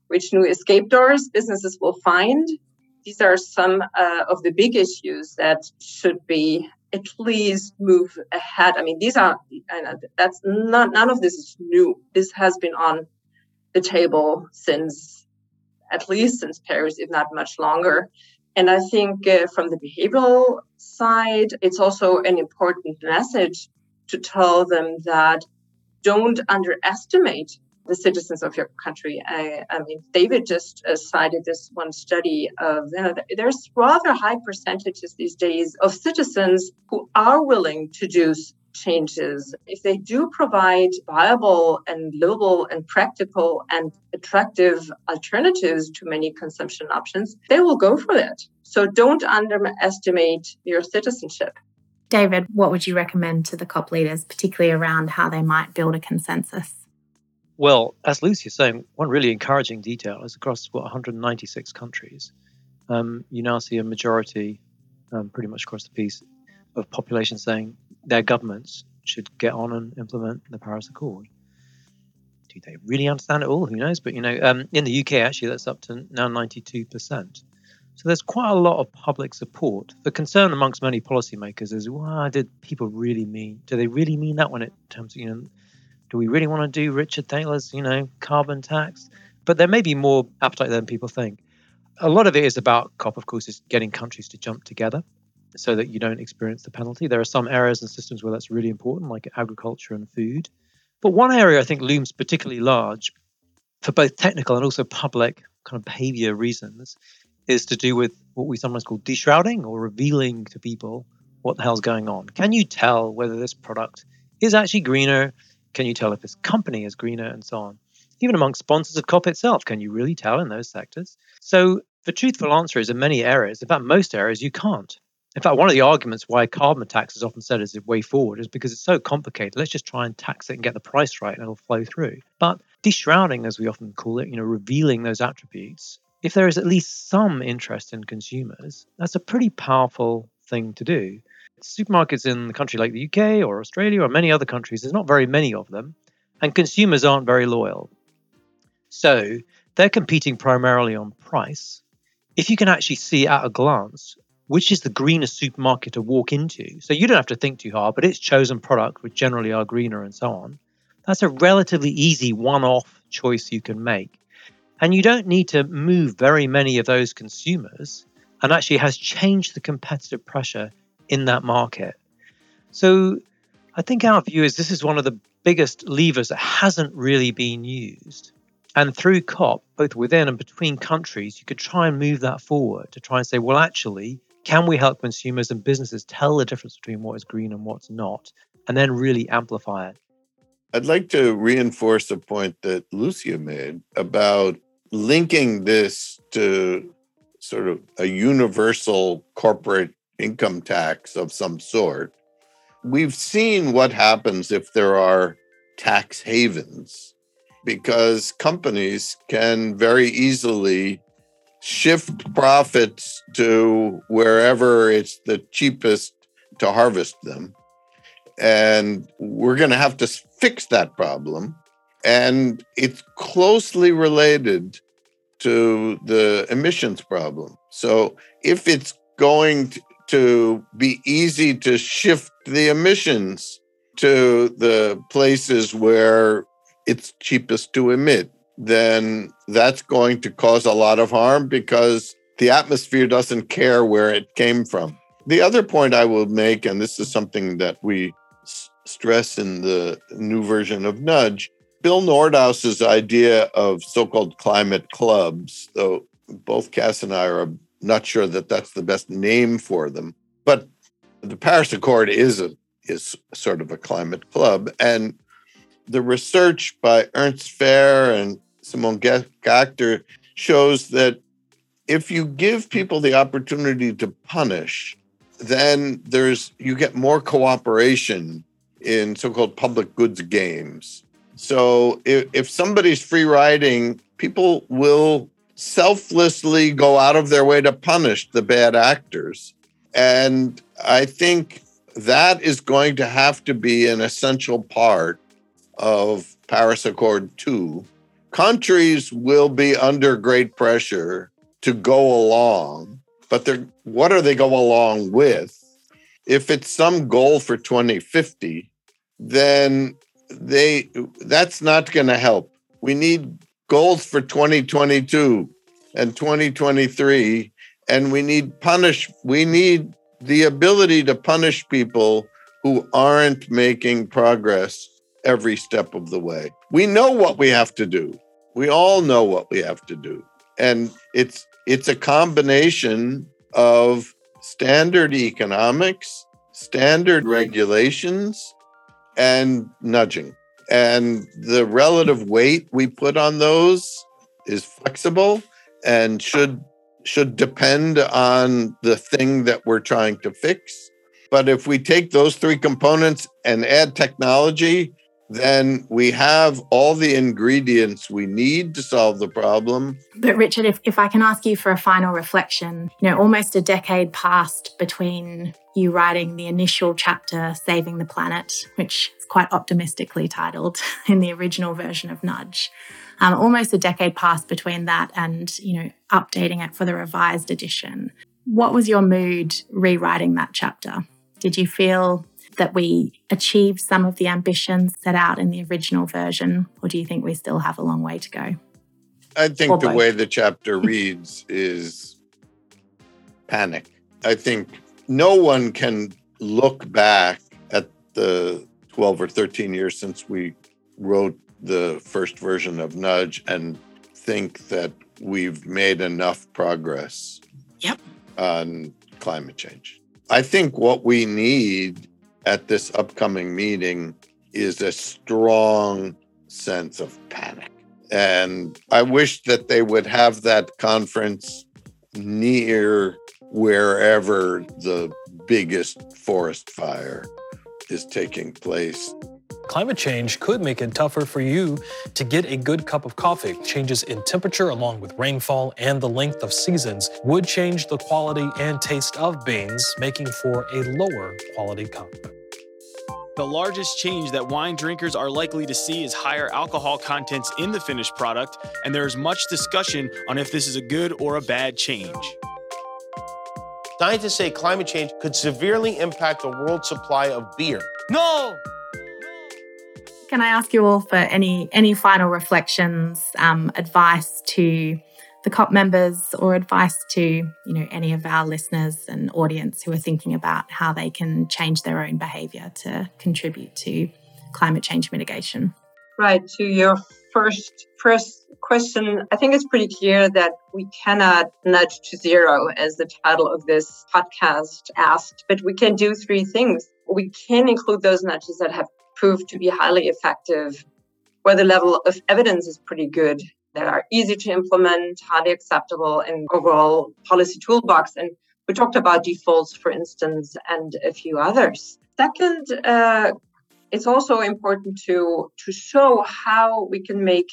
which new escape doors businesses will find. These are some uh, of the big issues that should be at least move ahead. I mean, these are that's not none of this is new. This has been on the table since at least since Paris, if not much longer. And I think uh, from the behavioral side, it's also an important message to tell them that don't underestimate the citizens of your country. I, I mean, David just uh, cited this one study of you know, there's rather high percentages these days of citizens who are willing to do changes. If they do provide viable and livable and practical and attractive alternatives to many consumption options, they will go for it. So don't underestimate your citizenship. David, what would you recommend to the COP leaders, particularly around how they might build a consensus? Well, as Lucia is saying, one really encouraging detail is across what 196 countries, um, you now see a majority, um, pretty much across the piece, of population saying their governments should get on and implement the Paris Accord. Do they really understand it all? Who knows? But you know, um, in the UK, actually, that's up to now 92%. So there's quite a lot of public support. The concern amongst many policymakers is, well, did people really mean? Do they really mean that when it comes to you know? do we really want to do Richard Thaler's, you know, carbon tax? But there may be more appetite than people think. A lot of it is about COP, of course, is getting countries to jump together so that you don't experience the penalty. There are some areas and systems where that's really important, like agriculture and food. But one area I think looms particularly large for both technical and also public kind of behavior reasons is to do with what we sometimes call deshrouding or revealing to people what the hell's going on. Can you tell whether this product is actually greener can you tell if this company is greener and so on? Even among sponsors of COP itself, can you really tell in those sectors? So the truthful answer is in many areas, in fact, most areas, you can't. In fact, one of the arguments why carbon tax is often said as a way forward is because it's so complicated. Let's just try and tax it and get the price right and it'll flow through. But deshrouding, as we often call it, you know, revealing those attributes, if there is at least some interest in consumers, that's a pretty powerful thing to do. Supermarkets in the country like the UK or Australia or many other countries, there's not very many of them, and consumers aren't very loyal. So they're competing primarily on price. If you can actually see at a glance which is the greenest supermarket to walk into, so you don't have to think too hard, but it's chosen product, which generally are greener and so on, that's a relatively easy one off choice you can make. And you don't need to move very many of those consumers, and actually has changed the competitive pressure in that market. So I think our view is this is one of the biggest levers that hasn't really been used. And through COP, both within and between countries, you could try and move that forward to try and say, well, actually, can we help consumers and businesses tell the difference between what is green and what's not, and then really amplify it? I'd like to reinforce a point that Lucia made about linking this to sort of a universal corporate income tax of some sort. We've seen what happens if there are tax havens because companies can very easily shift profits to wherever it's the cheapest to harvest them. And we're going to have to fix that problem. And it's closely related to the emissions problem. So if it's going to be easy to shift the emissions to the places where it's cheapest to emit, then that's going to cause a lot of harm because the atmosphere doesn't care where it came from. The other point I will make, and this is something that we s- stress in the new version of Nudge, Bill Nordhaus's idea of so called climate clubs, though both Cass and I are not sure that that's the best name for them, but the Paris Accord is a is sort of a climate club. And the research by Ernst Fehr and Simon Gachter shows that if you give people the opportunity to punish, then there's you get more cooperation in so-called public goods games. So if, if somebody's free riding, people will selflessly go out of their way to punish the bad actors. And I think that is going to have to be an essential part of Paris Accord 2. Countries will be under great pressure to go along, but they're, what are they go along with? If it's some goal for 2050, then they that's not going to help. We need goals for 2022 and 2023 and we need punish we need the ability to punish people who aren't making progress every step of the way. We know what we have to do. We all know what we have to do. And it's it's a combination of standard economics, standard regulations, and nudging. And the relative weight we put on those is flexible and should should depend on the thing that we're trying to fix. But if we take those three components and add technology, then we have all the ingredients we need to solve the problem. But Richard, if, if I can ask you for a final reflection, you know, almost a decade passed between you writing the initial chapter, Saving the Planet, which is quite optimistically titled in the original version of Nudge, um, almost a decade passed between that and, you know, updating it for the revised edition. What was your mood rewriting that chapter? Did you feel that we achieved some of the ambitions set out in the original version, or do you think we still have a long way to go? I think the way the chapter reads is panic. I think no one can look back at the 12 or 13 years since we wrote the first version of Nudge and think that we've made enough progress yep. on climate change. I think what we need at this upcoming meeting is a strong sense of panic. And I wish that they would have that conference near wherever the biggest forest fire is taking place Climate change could make it tougher for you to get a good cup of coffee. Changes in temperature, along with rainfall and the length of seasons, would change the quality and taste of beans, making for a lower quality cup. The largest change that wine drinkers are likely to see is higher alcohol contents in the finished product, and there is much discussion on if this is a good or a bad change. Scientists say climate change could severely impact the world supply of beer. No! Can I ask you all for any any final reflections, um, advice to the COP members, or advice to you know any of our listeners and audience who are thinking about how they can change their own behaviour to contribute to climate change mitigation? Right. To your first first question, I think it's pretty clear that we cannot nudge to zero, as the title of this podcast asked, but we can do three things. We can include those nudges that have proved to be highly effective, where the level of evidence is pretty good, that are easy to implement, highly acceptable, in overall policy toolbox. And we talked about defaults, for instance, and a few others. Second, uh, it's also important to, to show how we can make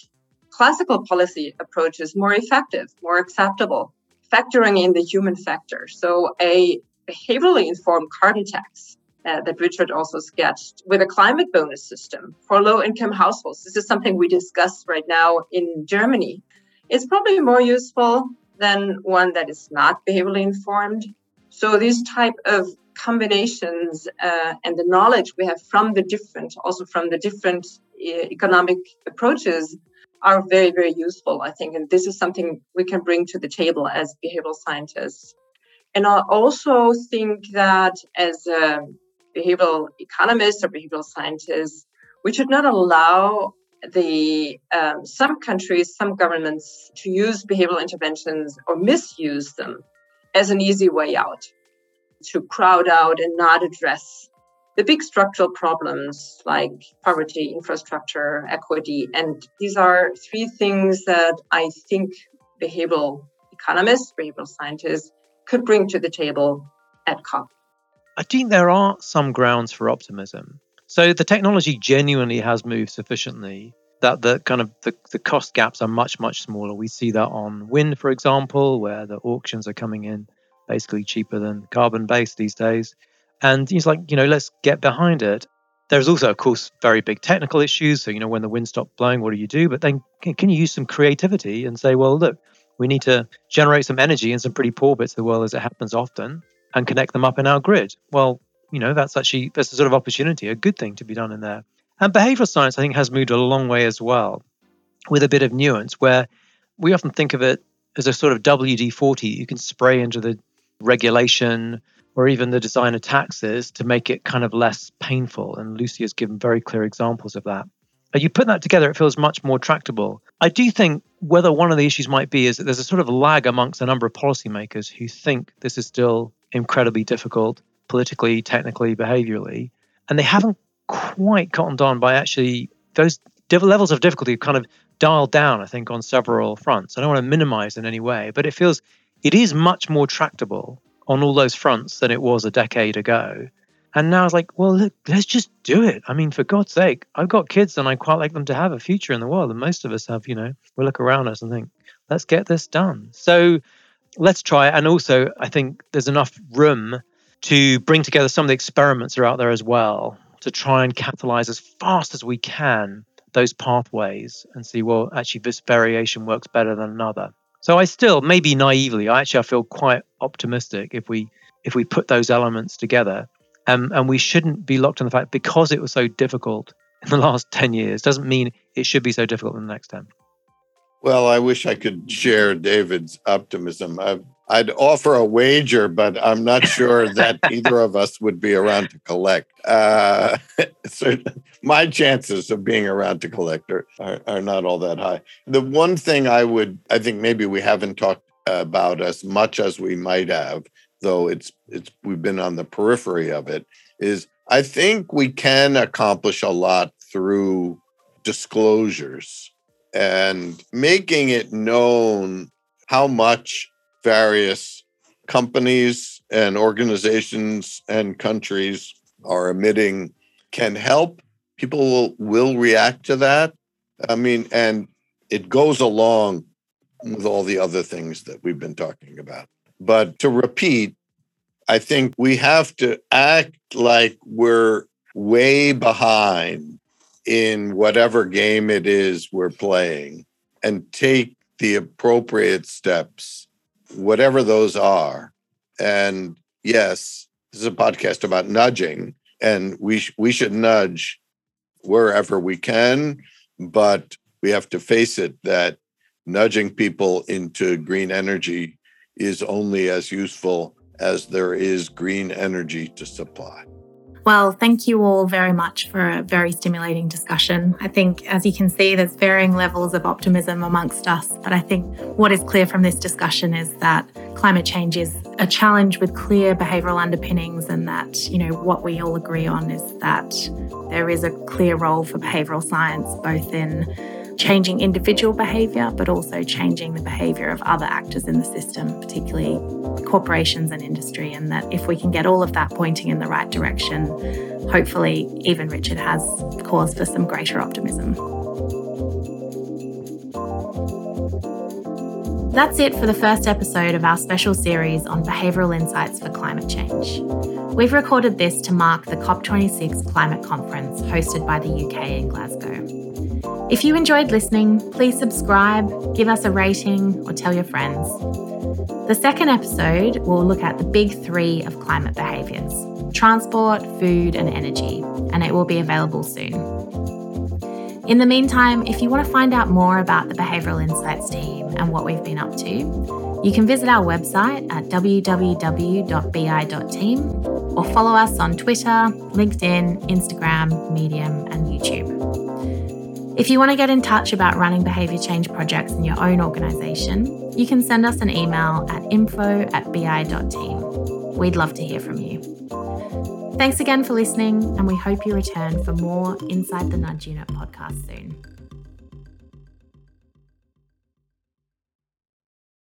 classical policy approaches more effective, more acceptable, factoring in the human factor. So, a behaviorally informed carbon tax uh, that Richard also sketched with a climate bonus system for low income households. This is something we discuss right now in Germany. It's probably more useful than one that is not behaviorally informed. So these type of combinations uh, and the knowledge we have from the different, also from the different uh, economic approaches, are very, very useful, I think. And this is something we can bring to the table as behavioral scientists. And I also think that as a behavioral economists or behavioral scientists, we should not allow the um, some countries, some governments to use behavioral interventions or misuse them as an easy way out, to crowd out and not address the big structural problems like poverty, infrastructure, equity. And these are three things that I think behavioral economists, behavioral scientists could bring to the table at COP. I think there are some grounds for optimism. So the technology genuinely has moved sufficiently that the kind of the, the cost gaps are much much smaller. We see that on wind, for example, where the auctions are coming in basically cheaper than carbon based these days. And he's like, you know, let's get behind it. There's also, of course, very big technical issues. So, you know, when the wind stops blowing, what do you do? But then can, can you use some creativity and say, well, look, we need to generate some energy in some pretty poor bits of the world as it happens often and connect them up in our grid. Well, you know, that's actually that's a sort of opportunity, a good thing to be done in there. And behavioral science, I think, has moved a long way as well, with a bit of nuance where we often think of it as a sort of WD 40 you can spray into the regulation or even the design of taxes to make it kind of less painful. And Lucia has given very clear examples of that. You put that together, it feels much more tractable. I do think whether one of the issues might be is that there's a sort of lag amongst a number of policymakers who think this is still incredibly difficult politically, technically, behaviorally, and they haven't quite cottoned on by actually those levels of difficulty kind of dialed down, I think, on several fronts. I don't want to minimize in any way, but it feels it is much more tractable on all those fronts than it was a decade ago. And now it's like, well, look, let's just do it. I mean, for God's sake, I've got kids and I quite like them to have a future in the world. And most of us have, you know, we look around us and think, let's get this done. So let's try it. And also, I think there's enough room to bring together some of the experiments that are out there as well to try and catalyze as fast as we can those pathways and see, well, actually, this variation works better than another. So I still, maybe naively, I actually I feel quite optimistic if we if we put those elements together. Um, and we shouldn't be locked on the fact because it was so difficult in the last 10 years doesn't mean it should be so difficult in the next 10. Well, I wish I could share David's optimism. I, would offer a wager, but I'm not sure that either of us would be around to collect. Uh, my chances of being around to collect are, are, are not all that high. The one thing I would, I think maybe we haven't talked about as much as we might have, though it's it's we've been on the periphery of it, is I think we can accomplish a lot through disclosures and making it known how much various companies and organizations and countries are emitting can help people will, will react to that. I mean, and it goes along with all the other things that we've been talking about. But to repeat, I think we have to act like we're way behind in whatever game it is we're playing and take the appropriate steps, whatever those are. And yes, this is a podcast about nudging, and we sh- we should nudge wherever we can, but we have to face it that nudging people into green energy is only as useful as there is green energy to supply. Well, thank you all very much for a very stimulating discussion. I think, as you can see, there's varying levels of optimism amongst us. But I think what is clear from this discussion is that climate change is a challenge with clear behavioral underpinnings, and that, you know, what we all agree on is that there is a clear role for behavioral science, both in changing individual behaviour, but also changing the behaviour of other actors in the system, particularly corporations and industry. And that if we can get all of that pointing in the right direction, hopefully, even Richard has cause for some greater optimism. That's it for the first episode of our special series on behavioural insights for climate change. We've recorded this to mark the COP26 climate conference hosted by the UK in Glasgow. If you enjoyed listening, please subscribe, give us a rating, or tell your friends. The second episode will look at the big three of climate behaviours transport, food, and energy, and it will be available soon. In the meantime, if you want to find out more about the Behavioural Insights team and what we've been up to, you can visit our website at www.bi.team or follow us on Twitter, LinkedIn, Instagram, Medium, and YouTube. If you want to get in touch about running behaviour change projects in your own organisation, you can send us an email at info at bi.team. We'd love to hear from you. Thanks again for listening, and we hope you return for more Inside the Nudge Unit podcast soon.